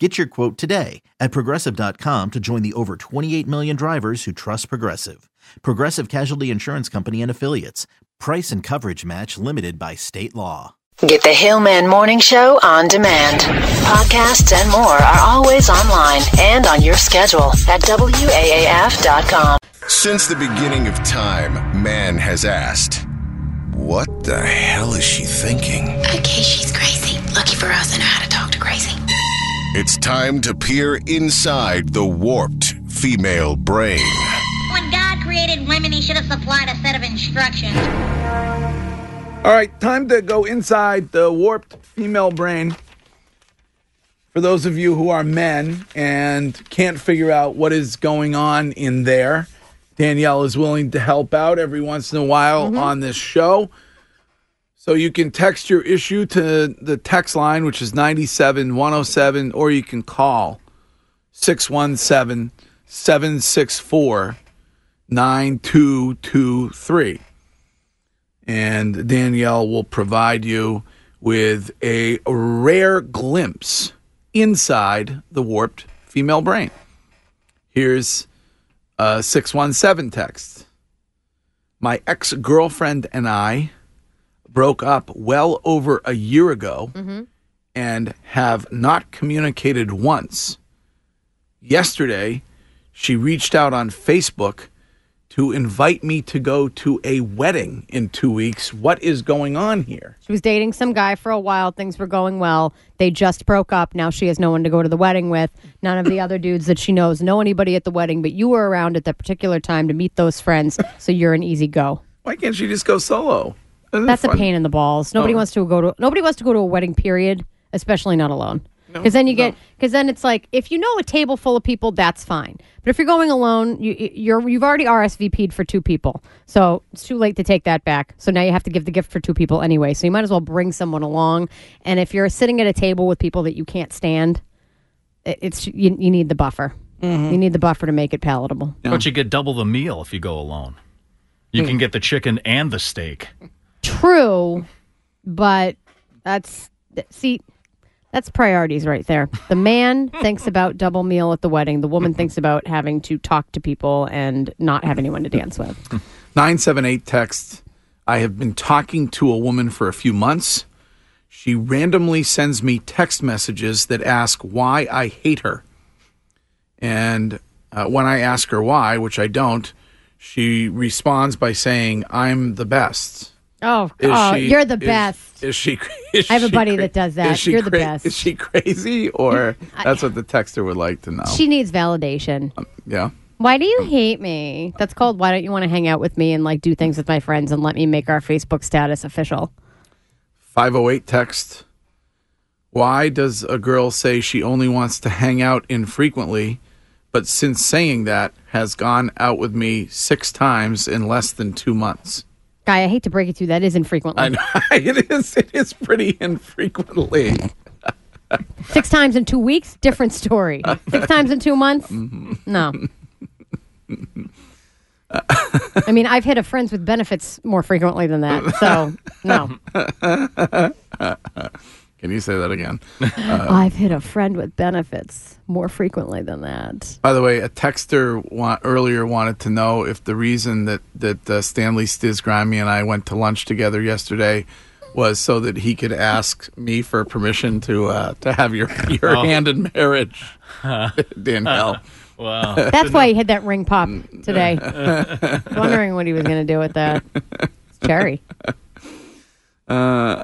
Get your quote today at progressive.com to join the over 28 million drivers who trust Progressive. Progressive Casualty Insurance Company and Affiliates. Price and coverage match limited by state law. Get the Hillman Morning Show on demand. Podcasts and more are always online and on your schedule at WAAF.com. Since the beginning of time, man has asked, What the hell is she thinking? Okay, she's crazy. Lucky for us, I know how to talk to crazy. It's time to peer inside the warped female brain. When God created women, he should have supplied a set of instructions. All right, time to go inside the warped female brain. For those of you who are men and can't figure out what is going on in there, Danielle is willing to help out every once in a while mm-hmm. on this show. So you can text your issue to the text line, which is 97107, or you can call 617 764 9223 and Danielle will provide you with a rare glimpse inside the warped female brain. Here's a 617 text. My ex girlfriend and I broke up well over a year ago mm-hmm. and have not communicated once. Yesterday, she reached out on Facebook to invite me to go to a wedding in two weeks. What is going on here? She was dating some guy for a while. Things were going well. They just broke up. Now she has no one to go to the wedding with. None of the other dudes that she knows know anybody at the wedding, but you were around at that particular time to meet those friends, so you're an easy go. Why can't she just go solo? Isn't it That's a pain in the balls. Nobody Oh. wants to go to nobody wants to go to a wedding period, especially not alone. Because then you get because then it's like if you know a table full of people, that's fine. But if you're going alone, you, you're you've already RSVP'd for two people, so it's too late to take that back. So now you have to give the gift for two people anyway. So you might as well bring someone along. And if you're sitting at a table with people that you can't stand, it, it's you, you need the buffer. Mm-hmm. You need the buffer to make it palatable. But you get double the meal if you go alone. You can get the chicken and the steak. True, but that's see, that's priorities right there. The man thinks about double meal at the wedding. The woman thinks about having to talk to people and not have anyone to dance with. 978 text. I have been talking to a woman for a few months. She randomly sends me text messages that ask why I hate her. And uh, when I ask her why, which I don't, she responds by saying, I'm the best. Oh, oh she- you're the is- best. Is she? Is I have a buddy cra- that does that. You're the best. Is she crazy, or that's what the texter would like to know? she needs validation. Um, yeah. Why do you um, hate me? That's called why don't you want to hang out with me and like do things with my friends and let me make our Facebook status official? 508 text. Why does a girl say she only wants to hang out infrequently, but since saying that, has gone out with me six times in less than two months? Guy, I hate to break it to you, that is infrequently. I know it is. It is pretty infrequently. Six times in two weeks, different story. Six times in two months, Mm-hmm. no. I mean, I've hit a friends with benefits more frequently than that, so no. Can you say that again? I've hit a friend with benefits more frequently than that. By the way, a texter wa- earlier wanted to know if the reason that that uh, Stanley Stiz Grimey and I went to lunch together yesterday was so that he could ask me for permission to uh, to have your your hand in marriage, Danielle. Wow. That's why he had that ring pop today. Wondering what he was going to do with that. It's cherry. Uh,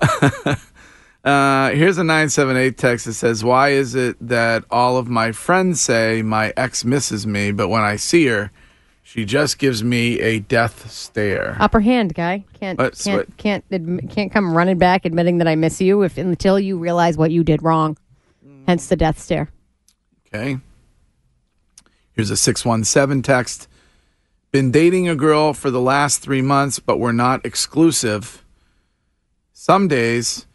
Uh, here's a 978 text that says, Why is it that all of my friends say my ex misses me, but when I see her, she just gives me a death stare? Upper hand, guy. Can't What- can't what- can't admi- can't come running back admitting that I miss you if until you realize what you did wrong. Hmm. Hence the death stare. Okay. Here's a 617 text. Been dating a girl for the last three months, but we're not exclusive. Some days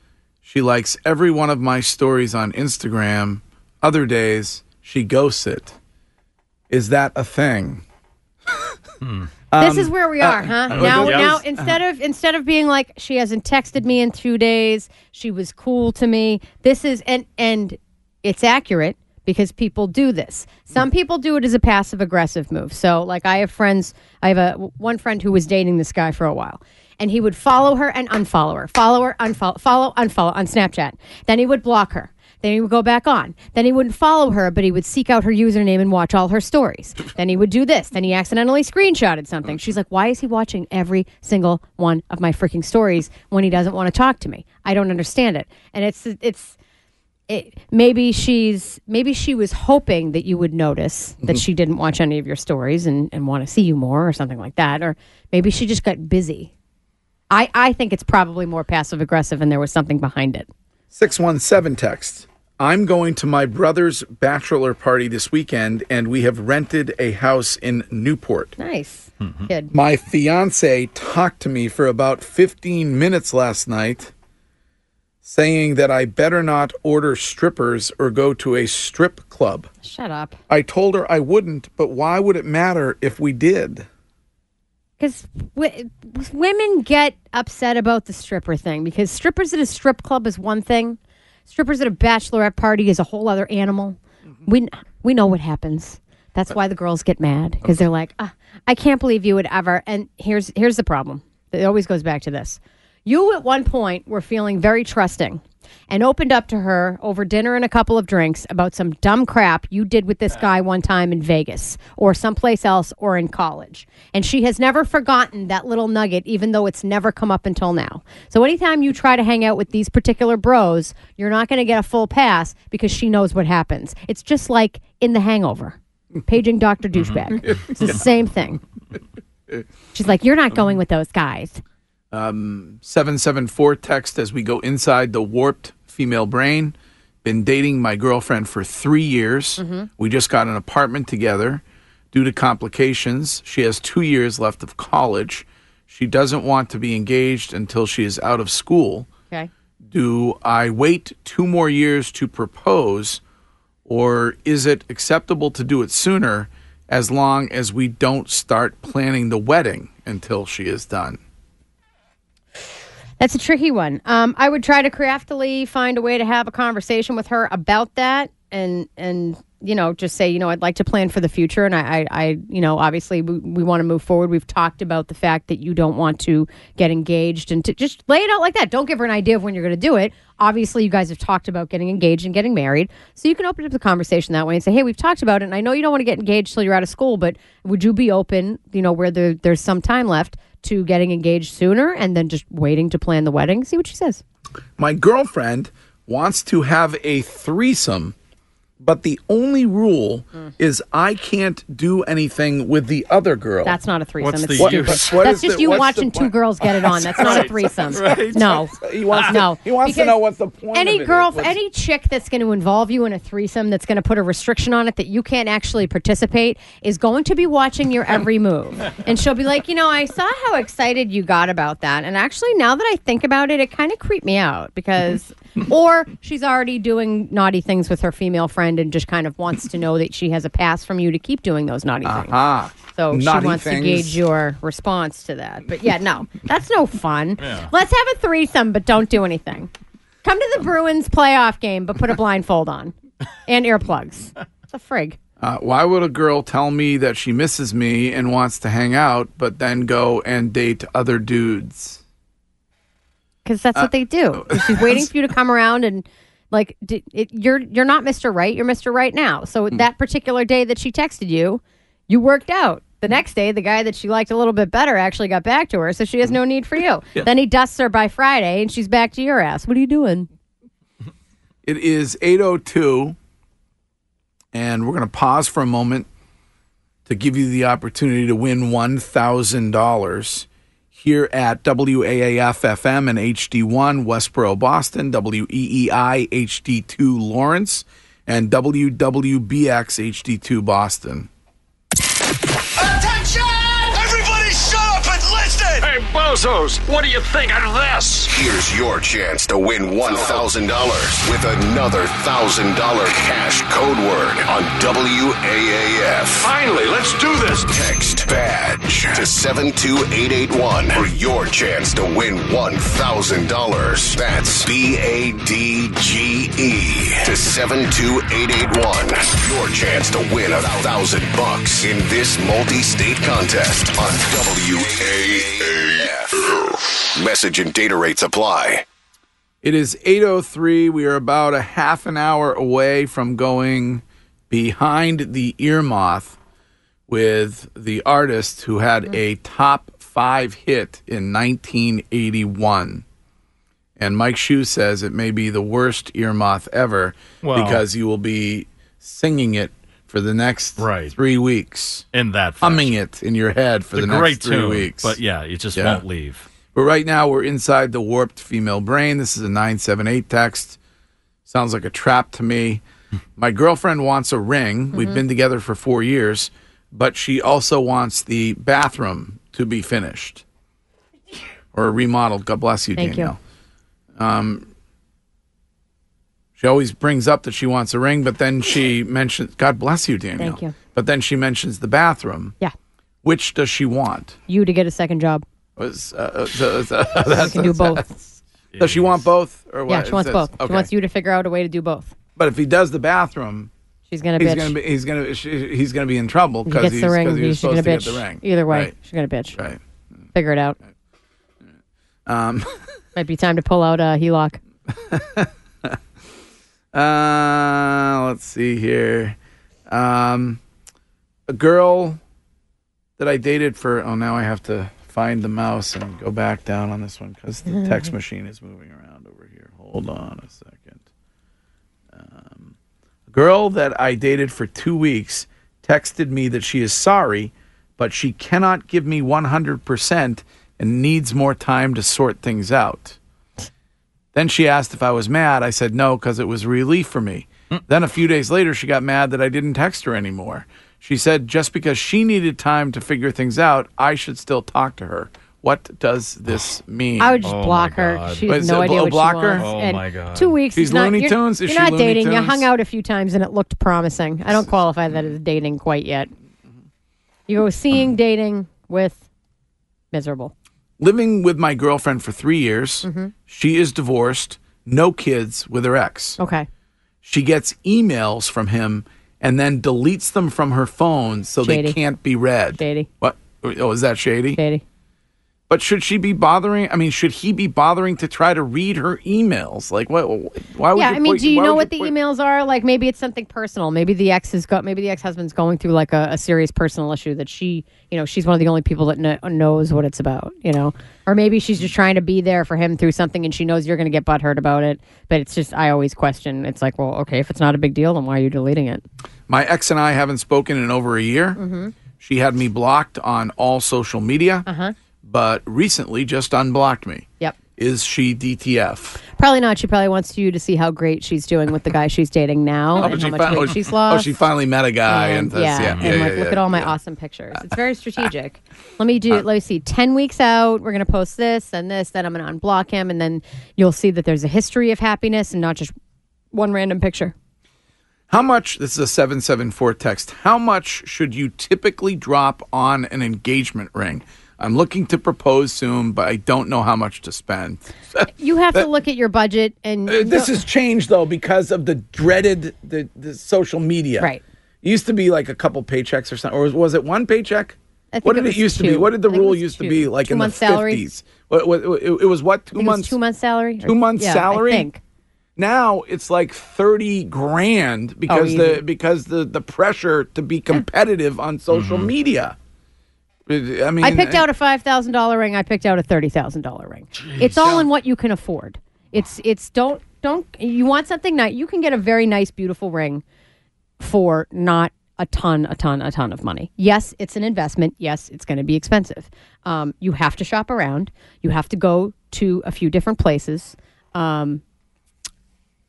she likes every one of my stories on Instagram. Other days she ghosts it. Is that a thing? Hmm. this is where we um, are, huh? Uh, now, yeah. now instead of instead of being like she hasn't texted me in two days, she was cool to me. This is and and it's accurate because people do this. Some people do it as a passive aggressive move. So, like, I have friends. I have a one friend who was dating this guy for a while. And he would follow her and unfollow her, follow her, unfollow, follow, unfollow on Snapchat. Then he would block her. Then he would go back on. Then he wouldn't follow her, but he would seek out her username and watch all her stories. then he would do this. Then he accidentally screenshotted something. She's like, why is he watching every single one of my freaking stories when he doesn't want to talk to me? I don't understand it. And it's, it's, it, maybe she's maybe she was hoping that you would notice that mm-hmm. she didn't watch any of your stories and, and want to see you more or something like that or maybe she just got busy I, I think it's probably more passive aggressive and there was something behind it 617 text. I'm going to my brother's bachelor party this weekend, and we have rented a house in Newport. nice mm-hmm. kid My fiance talked to me for about 15 minutes last night, saying that I better not order strippers or go to a strip club. shut up I told her I wouldn't, but why would it matter if we did? Because w- women get upset about the stripper thing because strippers at a strip club is one thing. Strippers at a bachelorette party is a whole other animal. We we know what happens. That's why the girls get mad because they're like ah, i can't believe you would ever and here's here's the problem. It always goes back to this. You at one point were feeling very trusting and opened up to her over dinner and a couple of drinks about some dumb crap you did with this guy one time in Vegas or someplace else or in college. And she has never forgotten that little nugget, even though it's never come up until now. So anytime you try to hang out with these particular bros, you're not going to get a full pass because she knows what happens. It's just like in The Hangover, paging Dr. Mm-hmm. Douchebag. It's the same thing. She's like, You're not going with those guys. Um, 774 text as we go inside the warped female brain. Been dating my girlfriend for three years. Mm-hmm. We just got an apartment together. Due to complications, she has two years left of college. She doesn't want to be engaged until she is out of school. Okay. Do I wait two more years to propose, or is it acceptable to do it sooner as long as we don't start planning the wedding until she is done? That's a tricky one. Um, I would try to craftily find a way to have a conversation with her about that, and and you know just say you know I'd like to plan for the future, and I I, I you know obviously we, we want to move forward. We've talked about the fact that you don't want to get engaged, and to just lay it out like that. Don't give her an idea of when you're going to do it. Obviously, you guys have talked about getting engaged and getting married, so you can open up the conversation that way and say, "Hey, we've talked about it, and I know you don't want to get engaged till you're out of school, but would you be open, you know, where there, there's some time left to getting engaged sooner, and then just waiting to plan the wedding? See what she says." My girlfriend wants to have a threesome, but the only rule mm. is I can't do anything with the other girl. That's not a threesome. What's It's the stupid. use? What That's is just the- you watching two girls get it on. That's not a threesome. No. he wants no. To, he wants to know what's the point. Any of it girl, is. Any chick that's going to involve you in a threesome that's going to put a restriction on it that you can't actually participate is going to be watching your every move. and she'll be like, you know, I saw how excited you got about that. And actually, now that I think about it, it kind of creeped me out because, mm-hmm. or she's already doing naughty things with her female friend and just kind of wants to know that she has a pass from you to keep doing those naughty things. Ah, So naughty she wants things. to gauge your response to that. But yeah, no, that's no fun. Let's have a threesome, but don't do anything. Come to the Bruins playoff game, but put a blindfold on and earplugs. It's a frig. Uh, why would a girl tell me that she misses me and wants to hang out, but then go and date other dudes? Because that's what uh, they do. Oh. She's waiting for you to come around and like it, you're you're not Mr. Right. You're Mr. Right now. So hmm. that particular day that she texted you, you worked out. The next day, the guy that she liked a little bit better actually got back to her, so she has no hmm. need for you. Then he dusts her by Friday, and she's back to your ass. What are you doing? It is 802, and we're going to pause for a moment to give you the opportunity to win $1,000 here at WAAF FM and HD1 Westborough, Boston, WEEI HD2 Lawrence, and WWBX HD2 Boston. Bozos, what do you think of this? Here's your chance to win $1,000 with another $1,000 cash code word on WAAF. Finally, let's do this. Text BADGE to 72881 for your chance to win $1,000. That's B A D G E to 72881. Your chance to win a thousand bucks in this multi state contest on WAAF. Message and data rates apply. It is 8:03. We are about a half an hour away from going behind the ear moth with the artist who had a top 5 hit in 1981. And Mike Shue says it may be the worst ear moth ever Well- because you will be singing it for the next Right. 3 weeks. In that Humming it in your head for It's the a next great 3 tune, weeks. but yeah, it just Yeah. won't leave. But right now we're inside the warped female brain. This is a 978 text. Sounds like a trap to me. My girlfriend wants a ring. We've been together for four years, but she also wants the bathroom to be finished or remodeled. God bless you, Thank you. Um, she always brings up that she wants a ring, but then she mentions, God bless you, Danielle. Thank you. But then she mentions the bathroom. Yeah. Which does she want? You to get a second job. Was, uh, so- so- You that's- can do both. Does she want both, or what? Yeah, she wants both. She wants you to figure out a way to do both. But if he does the bathroom, She's gonna he's bitch. gonna be he's gonna she, he's gonna be in trouble He because gets he's, the ring. 'cause he was She's gonna supposed to bitch. get the ring. Either way, right? she's gonna bitch. Right. Figure it out. Um, Might be time to pull out a HELOC. uh, let's see here. Um, a girl that I dated for oh now I have to find the mouse and go back down on this one because the text machine is moving around over here. Hold on a second. Um, a girl that I dated for two weeks texted me that she is sorry, but she cannot give me 100% and needs more time to sort things out. Then she asked if I was mad. I said no because it was relief for me. Mm. Then a few days later, she got mad that I didn't text her anymore. She said just because she needed time to figure things out, I should still talk to her. What does this mean? I would just Oh block her. God. She has no idea what blocker? she wants. Oh And my God. Two weeks. She's is not, Looney you're, Is You're she not Looney dating. You hung out a few times and it looked promising. I don't qualify that as dating quite yet. You go seeing, dating with miserable. Living with my girlfriend for three years. Mm-hmm. She is divorced, no kids with her ex. Okay. She gets emails from him and then deletes them from her phone so they can't be read. Shady. What? Oh, is that shady? Shady. But should she be bothering? I mean, should he be bothering to try to read her emails? Like, what? Why would Yeah, I mean, put- do you know what the put- emails are? Like maybe it's something personal. Maybe the ex has got. Maybe the ex husband's going through like a, a serious personal issue that she, you know, she's one of the only people that kn- knows what it's about. You know, or maybe she's just trying to be there for him through something, and she knows you're going to get butthurt about it. But it's just, I always question. It's like, well, okay, if it's not a big deal, then why are you deleting it? My ex and I haven't spoken in over a year. Mm-hmm. She had me blocked on all social media, Uh-huh. But recently just unblocked me. Yep. Is she DTF? Probably not. She probably wants you to see how great she's doing with the guy she's dating now, and how much fin- weight she's lost. oh, she finally met a guy, and, and, that's- yeah, yeah, and yeah, like yeah, look at all my. Uh, awesome pictures. It's very strategic. let me do. let me see. Ten weeks out, we're gonna post this and this. Then I'm gonna unblock him, and then you'll see that there's a history of happiness and not just one random picture. How much? This is a seven seven four text. How much should you typically drop on an engagement ring? I'm looking to propose soon, but I don't know how much to spend. You have to look at your budget and Uh, this has changed though because of the dreaded the, the social media. Right. It used to be like a couple paychecks or something, or was, was it one paycheck? I think What it did it, was used to be? What did the I think it rule was used to be like Two in the months fifties? What, what, it, it was what two I think it was months? two months salary. two months yeah, salary? I think. Now it's like thirty grand because easy. the because the the pressure to be competitive on social media. I mean, I picked out a five thousand dollar ring. I picked out a thirty thousand dollar ring. It's all in what you can afford. It's it's don't don't you want something nice? You can get a very nice, beautiful ring for not a ton, a ton, a ton of money. Yes, it's an investment. Yes, it's going to be expensive. Um, you have to shop around. You have to go to a few different places. Um,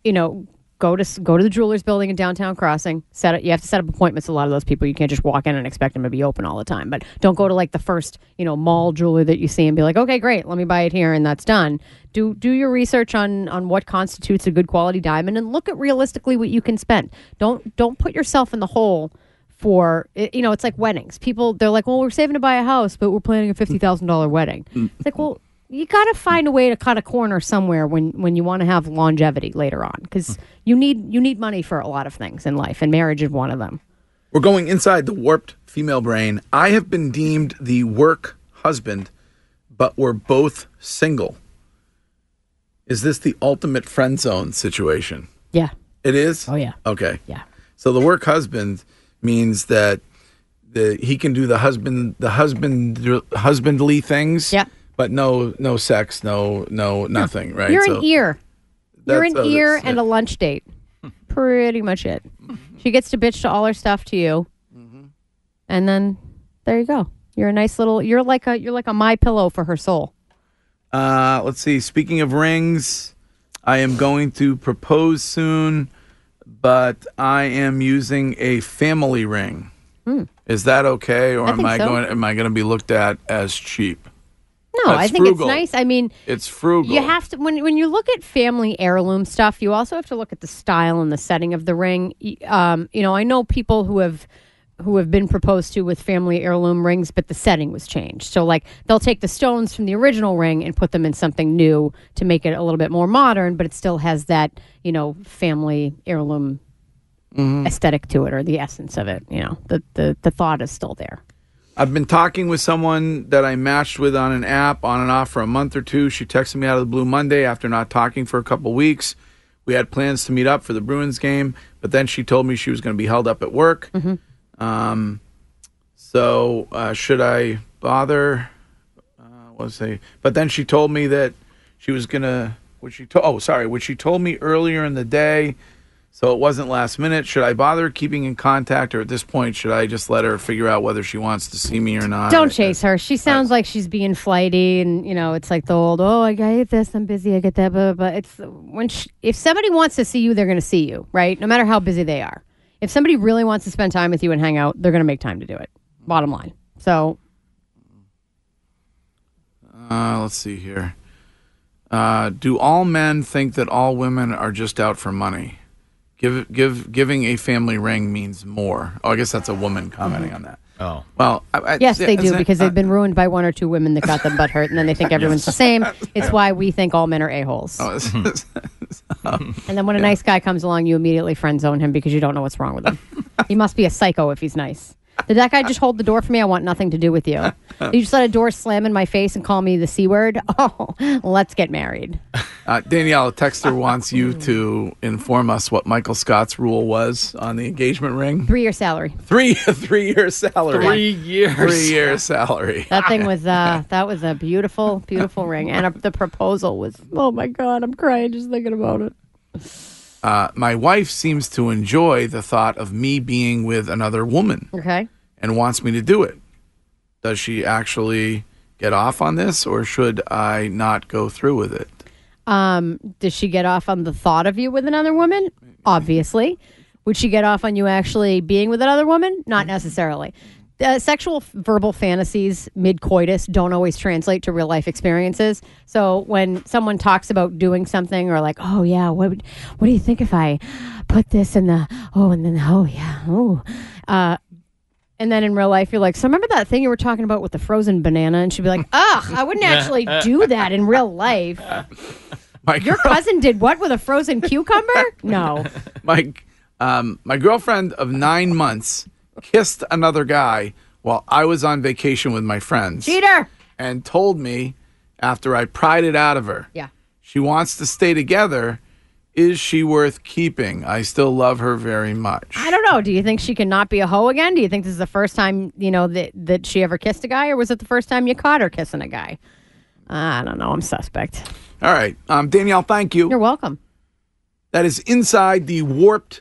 you know, go to go to the jewelers building in downtown crossing set it you have to set up appointments with a lot of those people. You can't just walk in and expect them to be open all the time. But don't go to like the first you know mall jeweler that you see and be like okay great let me buy it here and that's done. Do do your research on on what constitutes a good quality diamond and look at realistically what you can spend. Don't don't put yourself in the hole for you know it's like weddings. People they're like well we're saving to buy a house but we're planning a $50000 wedding. Mm. It's like well you got to find a way to cut a corner somewhere when when you want to have longevity later on because you need you need money for a lot of things in life and marriage is one of them We're going inside the warped female brain. I have been deemed the work husband, but we're both single. Is this the ultimate friend zone situation? yeah It is? Oh, yeah. Okay. yeah So the work husband means that the he can do the husband the husband husbandly things. Yep. But no no sex, no no nothing, right? you're So an ear you're that's- an ear that's- and a lunch date pretty much it she gets to bitch to all her stuff to you and then there you go you're a nice little you're like a you're like a MyPillow for her soul Uh, let's see. Speaking of rings, I am going to propose soon, but I am using a family ring. Is that okay, or Hmm. I am think I so. going? Am I going to be looked at as cheap? No That's i think frugal. it's nice i mean It's frugal. You have to when when you look at family heirloom stuff, you also have to look at the style and the setting of the ring. Um, you know, I know people who have who have been proposed to with family heirloom rings, but the setting was changed. So like they'll take the stones from the original ring and put them in something new to make it a little bit more modern, but it still has that, you know, family heirloom aesthetic to it or the essence of it. You know, the the, the thought is still there. I've been talking with someone that I matched with on an app on and off for a month or two. She texted me out of the blue Monday after not talking for a couple weeks. We had plans to meet up for the Bruins game, but then she told me she was going to be held up at work. Um, so uh, should I bother? Uh, what was I? But then she told me that she was gonna. What she told? Oh, sorry. What she told me earlier in the day. So it wasn't last minute. Should I bother keeping in contact, or at this point, should I just let her figure out whether she wants to see me or not? Don't chase her. She sounds like she's being flighty, and you know, it's like the old, "Oh, I get this, I'm busy, I get that." But but it's when she, if somebody wants to see you, they're going to see you, right? No matter how busy they are. If somebody really wants to spend time with you and hang out, they're going to make time to do it. Bottom line. So Uh, let's see here. Uh, do all men think that all women are just out for money? Give give giving a family ring means more. Oh, I guess that's a woman commenting on that. Oh. Well, I, I, yes, they do isn't- because uh, they've been ruined by one or two women that got them butt hurt, and then they think everyone's the same. It's why we think all men are a holes. oh, it's- And then when a nice guy comes along, you immediately friend zone him because you don't know what's wrong with him. he must be a psycho if he's nice. Did that guy just hold the door for me? I want nothing to do with you. You just let a door slam in my face and call me the C word? Oh, let's get married. uh, Danielle, a texter wants you to inform us what Michael Scott's rule was on the engagement ring. Three year salary. Three three year salary. Three years. Three year salary. That thing was uh that was a beautiful, beautiful ring. And uh the proposal was oh my god, I'm crying just thinking about it. Uh, my wife seems to enjoy the thought of me being with another woman. Okay. and wants me to do it. Does she actually get off on this or should I not go through with it? Um, does she get off on the thought of you with another woman? Obviously. Would she get off on you actually being with another woman? Not necessarily. Uh, sexual verbal fantasies mid coitus don't always translate to real life experiences. So when someone talks about doing something or like, oh yeah, what would, what do you think if I put this in the oh and then oh yeah oh, uh, and then in real life you're like, so remember that thing you were talking about with the frozen banana? And she'd be like, ugh, I wouldn't actually do that in real life. My Your girl- cousin did what with a frozen cucumber? No. my um, my girlfriend of nine months kissed another guy while I was on vacation with my friends Cheater. and told me after I pried it out of her Yeah. she wants to stay together. Is she worth keeping? I still love her very much. I don't know. Do you think she can not be a hoe again? Do you think this is the first time, you know, that, that she ever kissed a guy, or was it the first time you caught her kissing a guy? I don't know. I'm suspect. All right, um, Danielle, thank you. You're welcome. That is inside the warped